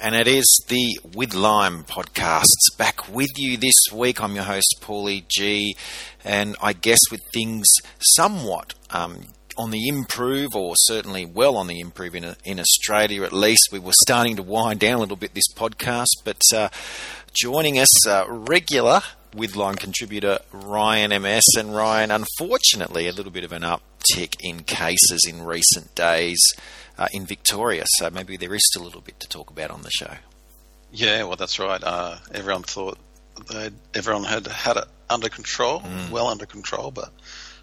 And it is the With Lime podcasts back with you this week. I'm your host, Paulie G, and I guess with things somewhat um, on the improve, or certainly well on the improve in, in Australia at least, we were starting to wind down a little bit this podcast. But uh, joining us, uh, regular with Lime contributor Ryan MS. And Ryan, unfortunately, a little bit of an uptick in cases in recent days uh, in Victoria. So maybe there is still a little bit to talk about on the show. Yeah, well, that's right. Uh, everyone thought that everyone had had it under control, mm. well under control, but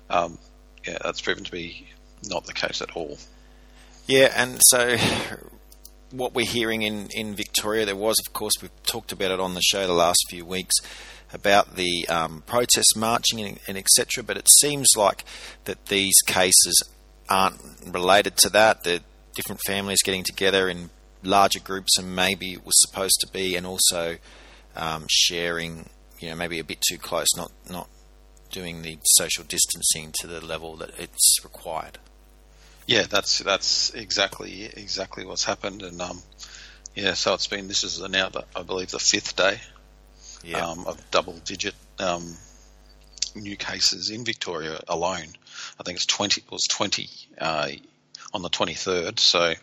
um, yeah, that's proven to be not the case at all. Yeah, and so what we're hearing in, in Victoria, there was, of course, we've talked about it on the show the last few weeks about the um, protest marching and, and etc. But it seems like that these cases aren't related to that. That different families getting together in larger groups and maybe it was supposed to be, and also um, sharing, you know, maybe a bit too close, not not doing the social distancing to the level that it's required. Yeah, that's that's exactly exactly what's happened, and um, yeah, so it's been this is now the, I believe the fifth day yeah. um, of double digit um, new cases in Victoria alone. I think it's twenty it was twenty uh, on the 23rd. So,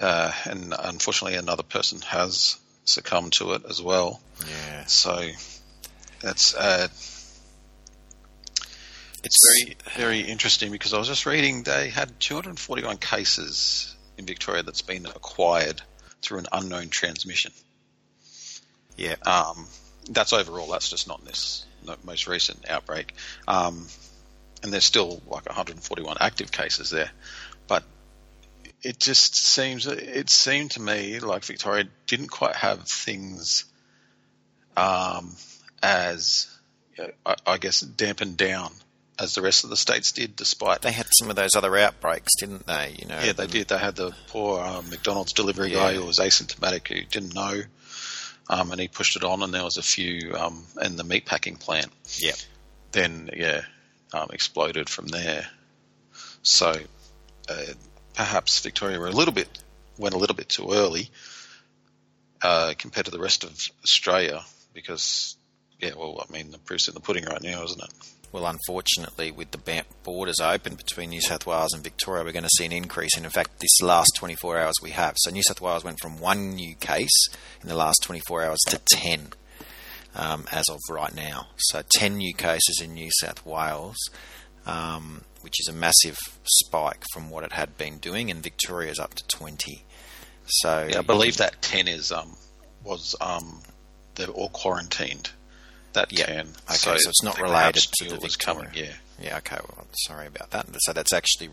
uh, and unfortunately, another person has succumbed to it as well. Yeah. So, that's uh, it's very very interesting because I was just reading they had 241 cases in Victoria that's been acquired through an unknown transmission. Yeah. Um, that's overall. That's just not in this most recent outbreak. Um, and there's still like 141 active cases there but it just seems it seemed to me like Victoria didn't quite have things um, as I, I, guess dampened down as the rest of the states did, despite they had some of those other outbreaks, didn't they? You know, yeah, they did. They had the poor um, McDonald's delivery yeah. guy who was asymptomatic who didn't know, um, and he pushed it on, and there was a few um, in the meatpacking plant. Yeah, then yeah, um, exploded from there. So uh, perhaps Victoria were a little bit went a little bit too early uh, compared to the rest of Australia because yeah, well, I mean the proof's in the pudding right now, isn't it? Well, unfortunately, with the borders open between New South Wales and Victoria, we're going to see an increase. And in fact, this last 24 hours we have. So New South Wales went from one new case in the last 24 hours to 10 um, as of right now. So 10 new cases in New South Wales. Um, which is a massive spike from what it had been doing, and Victoria is up to 20. So yeah, I believe that 10 is um, was um, they're all quarantined. That yeah. 10. Okay, so, so it's not related to the Victoria. Coming, yeah. Yeah, okay, well, sorry about that. So that's actually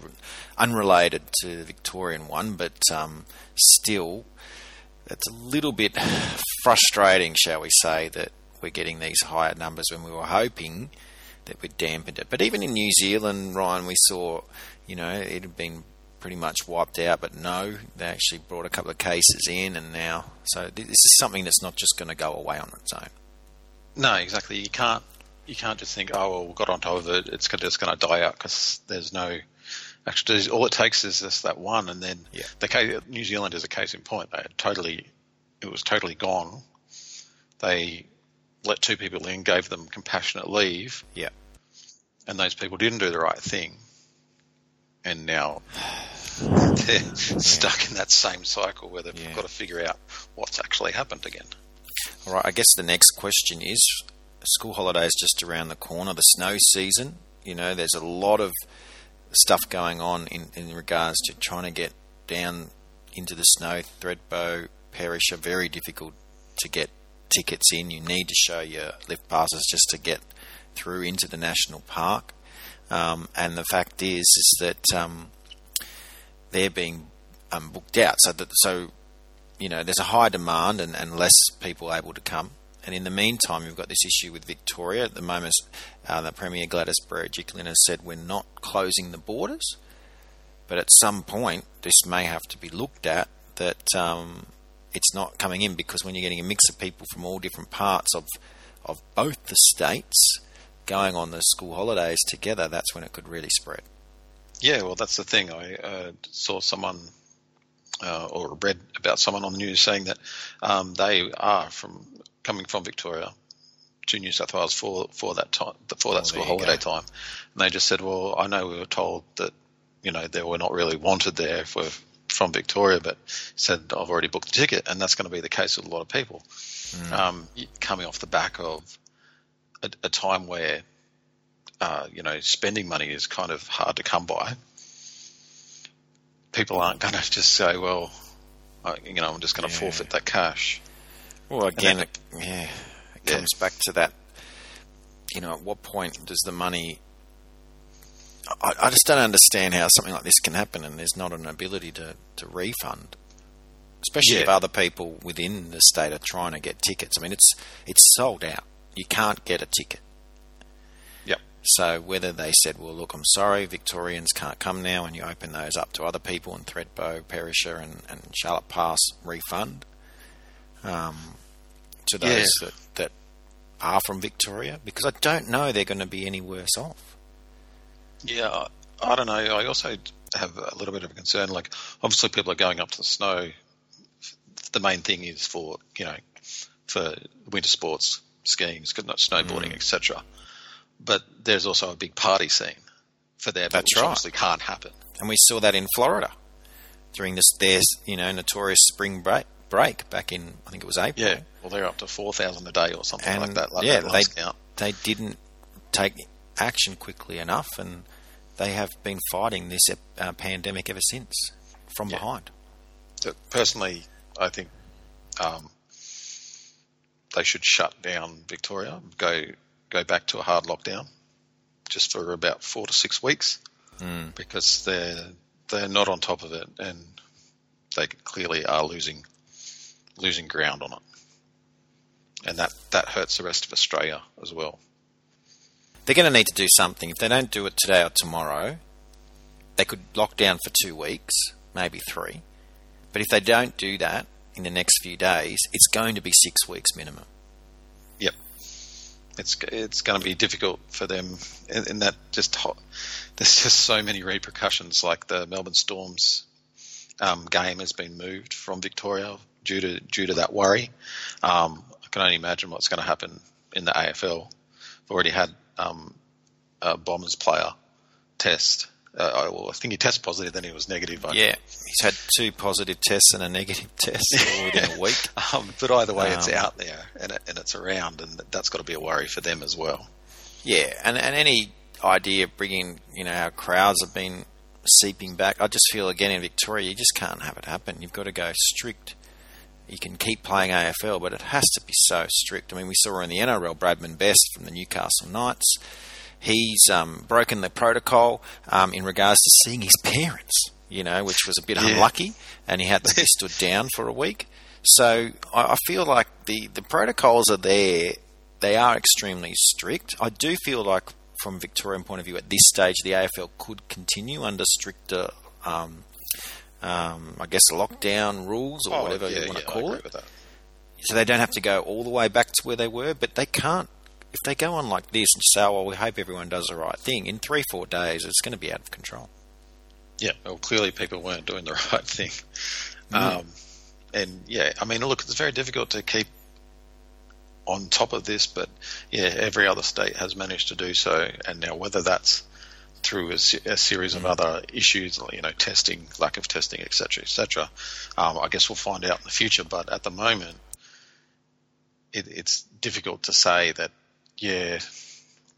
unrelated to the Victorian one, but um, still, it's a little bit frustrating, shall we say, that we're getting these higher numbers when we were hoping that we'd dampened it. But even in New Zealand, Ryan, we saw, you know, it had been pretty much wiped out, but no, they actually brought a couple of cases in, and now, so this is something that's not just going to go away on its own. No, exactly. You can't you can't just think, oh well, we got on top of it. It's just going to die out because there's no. Actually, all it takes is just that one, and then yeah. the case, New Zealand is a case in point. They had totally, it was totally gone. They let two people in, gave them compassionate leave. Yeah. And those people didn't do the right thing. And now they're yeah. stuck in that same cycle where they've yeah. got to figure out what's actually happened again. All right. I guess the next question is school holidays just around the corner, the snow season. You know, there's a lot of stuff going on in, in regards to trying to get down into the snow. Thredbo, Perisher are very difficult to get tickets in. You need to show your lift passes just to get through into the national park. Um, and the fact is, is that um, they're being um, booked out. So that so you know there's a high demand and, and less people able to come. And in the meantime, you've got this issue with Victoria. At the moment, uh, the Premier Gladys Berejiklian has said we're not closing the borders, but at some point this may have to be looked at. That um, it's not coming in because when you're getting a mix of people from all different parts of of both the states going on the school holidays together, that's when it could really spread. Yeah, well, that's the thing. I uh, saw someone uh, or read about someone on the news saying that um, they are from coming from Victoria to New South Wales for for that time for that oh, school holiday go. time, and they just said, "Well, I know we were told that you know they were not really wanted there if we're from Victoria, but said I've already booked the ticket, and that's going to be the case with a lot of people mm. um, coming off the back of a, a time where uh, you know spending money is kind of hard to come by. People aren't going to just say, "Well, I, you know, I'm just going to yeah. forfeit that cash." Well, again, it, yeah, it comes back to that. You know, at what point does the money I, I, just don't understand how something like this can happen and there's not an ability to, to refund, especially yeah. if other people within the state are trying to get tickets. I mean, it's it's sold out. You can't get a ticket. So whether they said, "Well, look, I'm sorry, Victorians can't come now," and you open those up to other people in Thredbo, Perisher, and, and Charlotte Pass, refund um, to those that, that are from Victoria, because I don't know they're going to be any worse off. Yeah, I don't know. I also have a little bit of a concern. Like, obviously, people are going up to the snow. The main thing is for you know for winter sports, skiing, snowboarding, mm. etc. But there's also a big party scene for there, That's which right. obviously can't happen. And we saw that in Florida during this their you know notorious spring break break back in I think it was April. Yeah, well they're up to four thousand a day or something and like that. Like yeah, they count. they didn't take action quickly enough, and they have been fighting this uh, pandemic ever since from yeah. behind. Personally, I think um, they should shut down Victoria, go go back to a hard lockdown, just for about four to six weeks, mm. because they're they're not on top of it, and they clearly are losing losing ground on it, and that that hurts the rest of Australia as well they're going to need to do something. If they don't do it today or tomorrow, they could lock down for two weeks, maybe three. But if they don't do that in the next few days, it's going to be six weeks minimum. It's it's going to be difficult for them, in, in that just there's just so many repercussions. Like the Melbourne Storms um, game has been moved from Victoria due to due to that worry. Um, I can only imagine what's going to happen in the AFL. We've already had um, a Bombers player test. Uh, well, I think he tested positive, then he was negative. yeah, he's had two positive tests and a negative test within a week. um, but either way, um, it's out there and, it, and it's around, and that's got to be a worry for them as well. Yeah, and, and any idea of bringing, you know, our crowds have been seeping back. I just feel again in Victoria, you just can't have it happen. You've got to go strict. You can keep playing AFL, but it has to be so strict. I mean, we saw in the NRL Bradman Best from the Newcastle Knights he's um, broken the protocol um, in regards to seeing his parents, you know, which was a bit yeah. unlucky, and he had to be stood down for a week. So I, I feel like the, the protocols are there. They are extremely strict. I do feel like, from Victorian point of view, at this stage, the AFL could continue under stricter, um, um, I guess, lockdown rules or oh, whatever yeah, you want to yeah, call it. So they don't have to go all the way back to where they were, but they can't if they go on like this and say, oh, well, we hope everyone does the right thing, in three, four days, it's going to be out of control. Yeah, well, clearly people weren't doing the right thing. Mm. Um, and yeah, I mean, look, it's very difficult to keep on top of this, but yeah, every other state has managed to do so. And now, whether that's through a, a series of mm. other issues, you know, testing, lack of testing, etc., etc., um, I guess we'll find out in the future. But at the moment, it, it's difficult to say that yeah,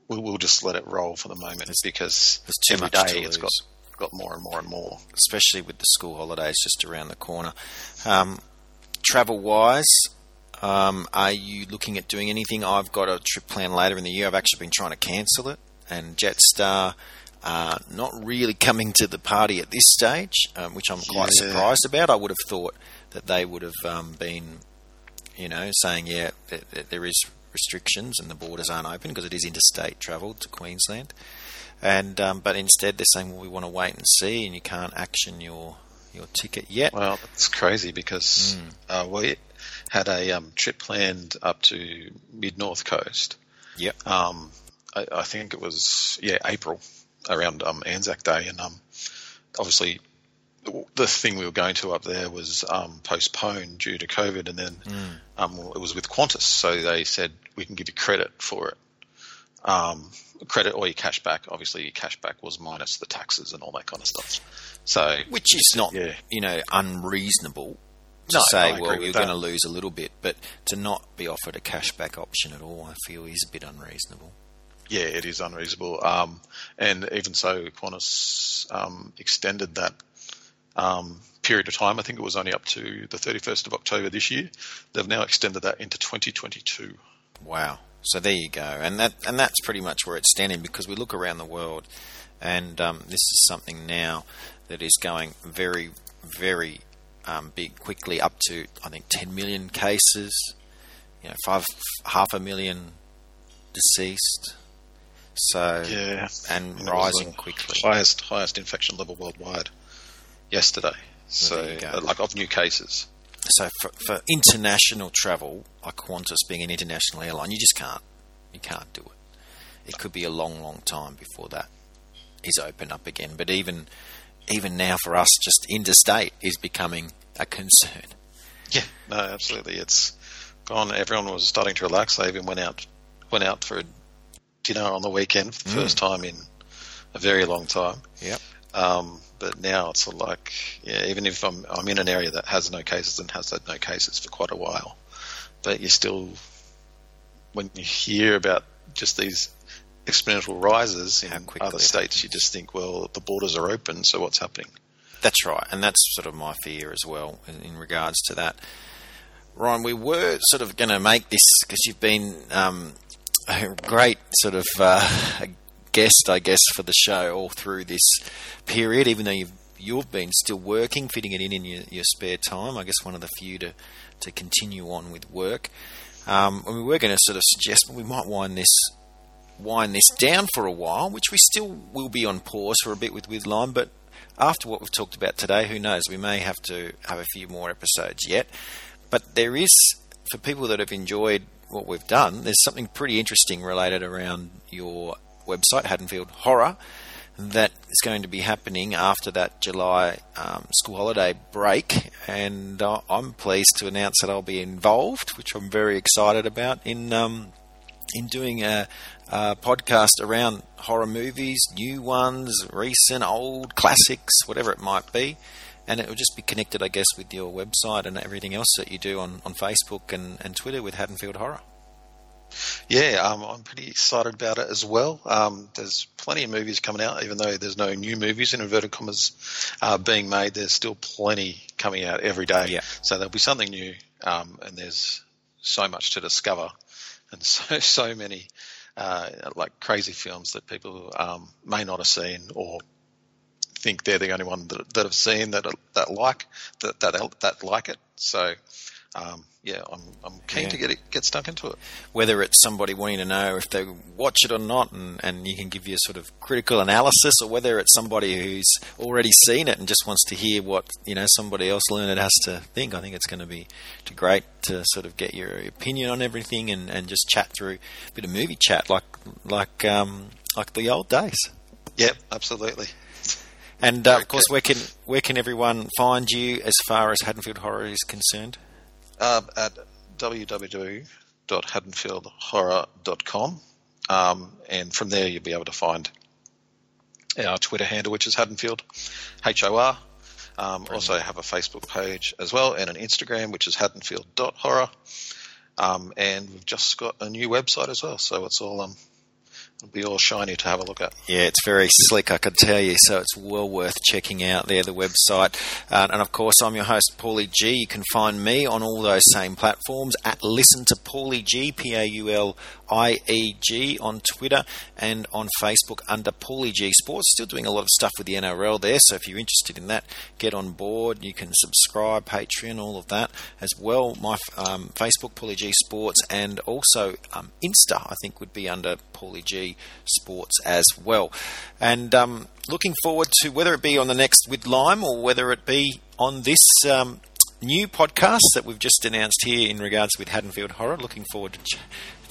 we'll, we'll just let it roll for the moment it's, because it's too every day it's got got more and more and more. Especially with the school holidays just around the corner. Um, travel wise, um, are you looking at doing anything? I've got a trip planned later in the year. I've actually been trying to cancel it, and Jetstar. Uh, not really coming to the party at this stage, um, which I'm quite yeah. surprised about. I would have thought that they would have um, been, you know, saying, yeah, there is restrictions and the borders aren't open because it is interstate travel to Queensland. And um, but instead they're saying, well, we want to wait and see, and you can't action your your ticket yet. Well, it's crazy because mm. uh, we had a um, trip planned up to mid North Coast. Yep. Um, I, I, think it was yeah April around um, Anzac Day, and um, obviously the thing we were going to up there was um, postponed due to COVID, and then mm. um, it was with Qantas, so they said we can give you credit for it, um, credit or your cash back. Obviously, your cash back was minus the taxes and all that kind of stuff. So, which is not, yeah. you know, unreasonable to no, say, well, you're going to lose a little bit, but to not be offered a cashback option at all, I feel is a bit unreasonable. Yeah, it is unreasonable. Um, and even so, Qantas um, extended that um, period of time. I think it was only up to the 31st of October this year. They've now extended that into 2022. Wow. So there you go, and that and that's pretty much where it's standing because we look around the world, and um, this is something now that is going very, very um, big quickly, up to I think 10 million cases, you know, five half a million deceased. So yeah, and rising quickly. Highest highest infection level worldwide yesterday. So, like of new cases. So for, for international travel, like Qantas being an international airline, you just can't. You can't do it. It could be a long, long time before that is open up again. But even even now for us, just interstate is becoming a concern. Yeah, no, absolutely. It's gone. Everyone was starting to relax. They even went out went out for a dinner on the weekend for the mm. first time in a very long time. Yep. Um, but now it's like, yeah, even if I'm I'm in an area that has no cases and has had no cases for quite a while, but you still, when you hear about just these exponential rises in other states, you just think, well, the borders are open, so what's happening? That's right, and that's sort of my fear as well in, in regards to that. Ryan, we were sort of going to make this because you've been um, a great sort of uh, guest, I guess, for the show all through this period, even though you've you've been still working, fitting it in in your, your spare time. I guess one of the few to to continue on with work. Um, we were going to sort of suggest we might wind this wind this down for a while, which we still will be on pause for a bit with with but after what we've talked about today, who knows? We may have to have a few more episodes yet. But there is, for people that have enjoyed what we've done, there's something pretty interesting related around your website, Haddonfield Horror, that is going to be happening after that July um, school holiday break. And uh, I'm pleased to announce that I'll be involved, which I'm very excited about, in um, in doing a, a, podcast around horror movies, new ones, recent, old, classics, whatever it might be. And it will just be connected, I guess, with your website and everything else that you do on, on Facebook and, and Twitter with Haddonfield Horror. Yeah, um, I'm pretty excited about it as well. Um, there's plenty of movies coming out, even though there's no new movies in inverted commas uh, being made. There's still plenty coming out every day. Yeah. So there'll be something new, um, and there's so much to discover, and so so many uh, like crazy films that people um, may not have seen or think they're the only one that, that have seen that that like that that that like it. So um, yeah, I'm, I'm keen yeah. to get it, get stuck into it. Whether it's somebody wanting to know if they watch it or not, and, and you can give you a sort of critical analysis, or whether it's somebody who's already seen it and just wants to hear what you know somebody else learned has to think. I think it's going to be great to sort of get your opinion on everything and, and just chat through a bit of movie chat, like like um, like the old days. Yep, absolutely. And uh, of course, where can where can everyone find you as far as Haddonfield Horror is concerned? Uh, at www.haddonfieldhorror.com. Um, and from there, you'll be able to find our Twitter handle, which is Haddonfield, H O R. Um, also have a Facebook page as well and an Instagram, which is haddonfield.horror. Um, and we've just got a new website as well. So it's all um, It'll be all shiny to have a look at. Yeah, it's very slick, I can tell you. So it's well worth checking out there, the website. Uh, and of course, I'm your host, Paulie G. You can find me on all those same platforms at Listen to Paulie G, P A U L I E G on Twitter and on Facebook under Paulie G Sports. Still doing a lot of stuff with the NRL there. So if you're interested in that, get on board. You can subscribe, Patreon, all of that as well. My um, Facebook, Paulie G Sports, and also um, Insta, I think, would be under Paulie G Sports as well. And um, looking forward to whether it be on the next with Lime or whether it be on this um, new podcast that we've just announced here in regards with Haddonfield Horror. Looking forward to, ch-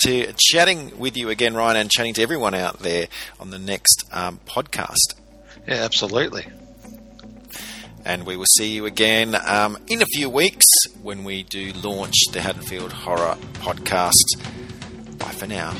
to chatting with you again, Ryan, and chatting to everyone out there on the next um, podcast. Yeah, absolutely. And we will see you again um, in a few weeks when we do launch the Haddonfield Horror Podcast. Bye for now.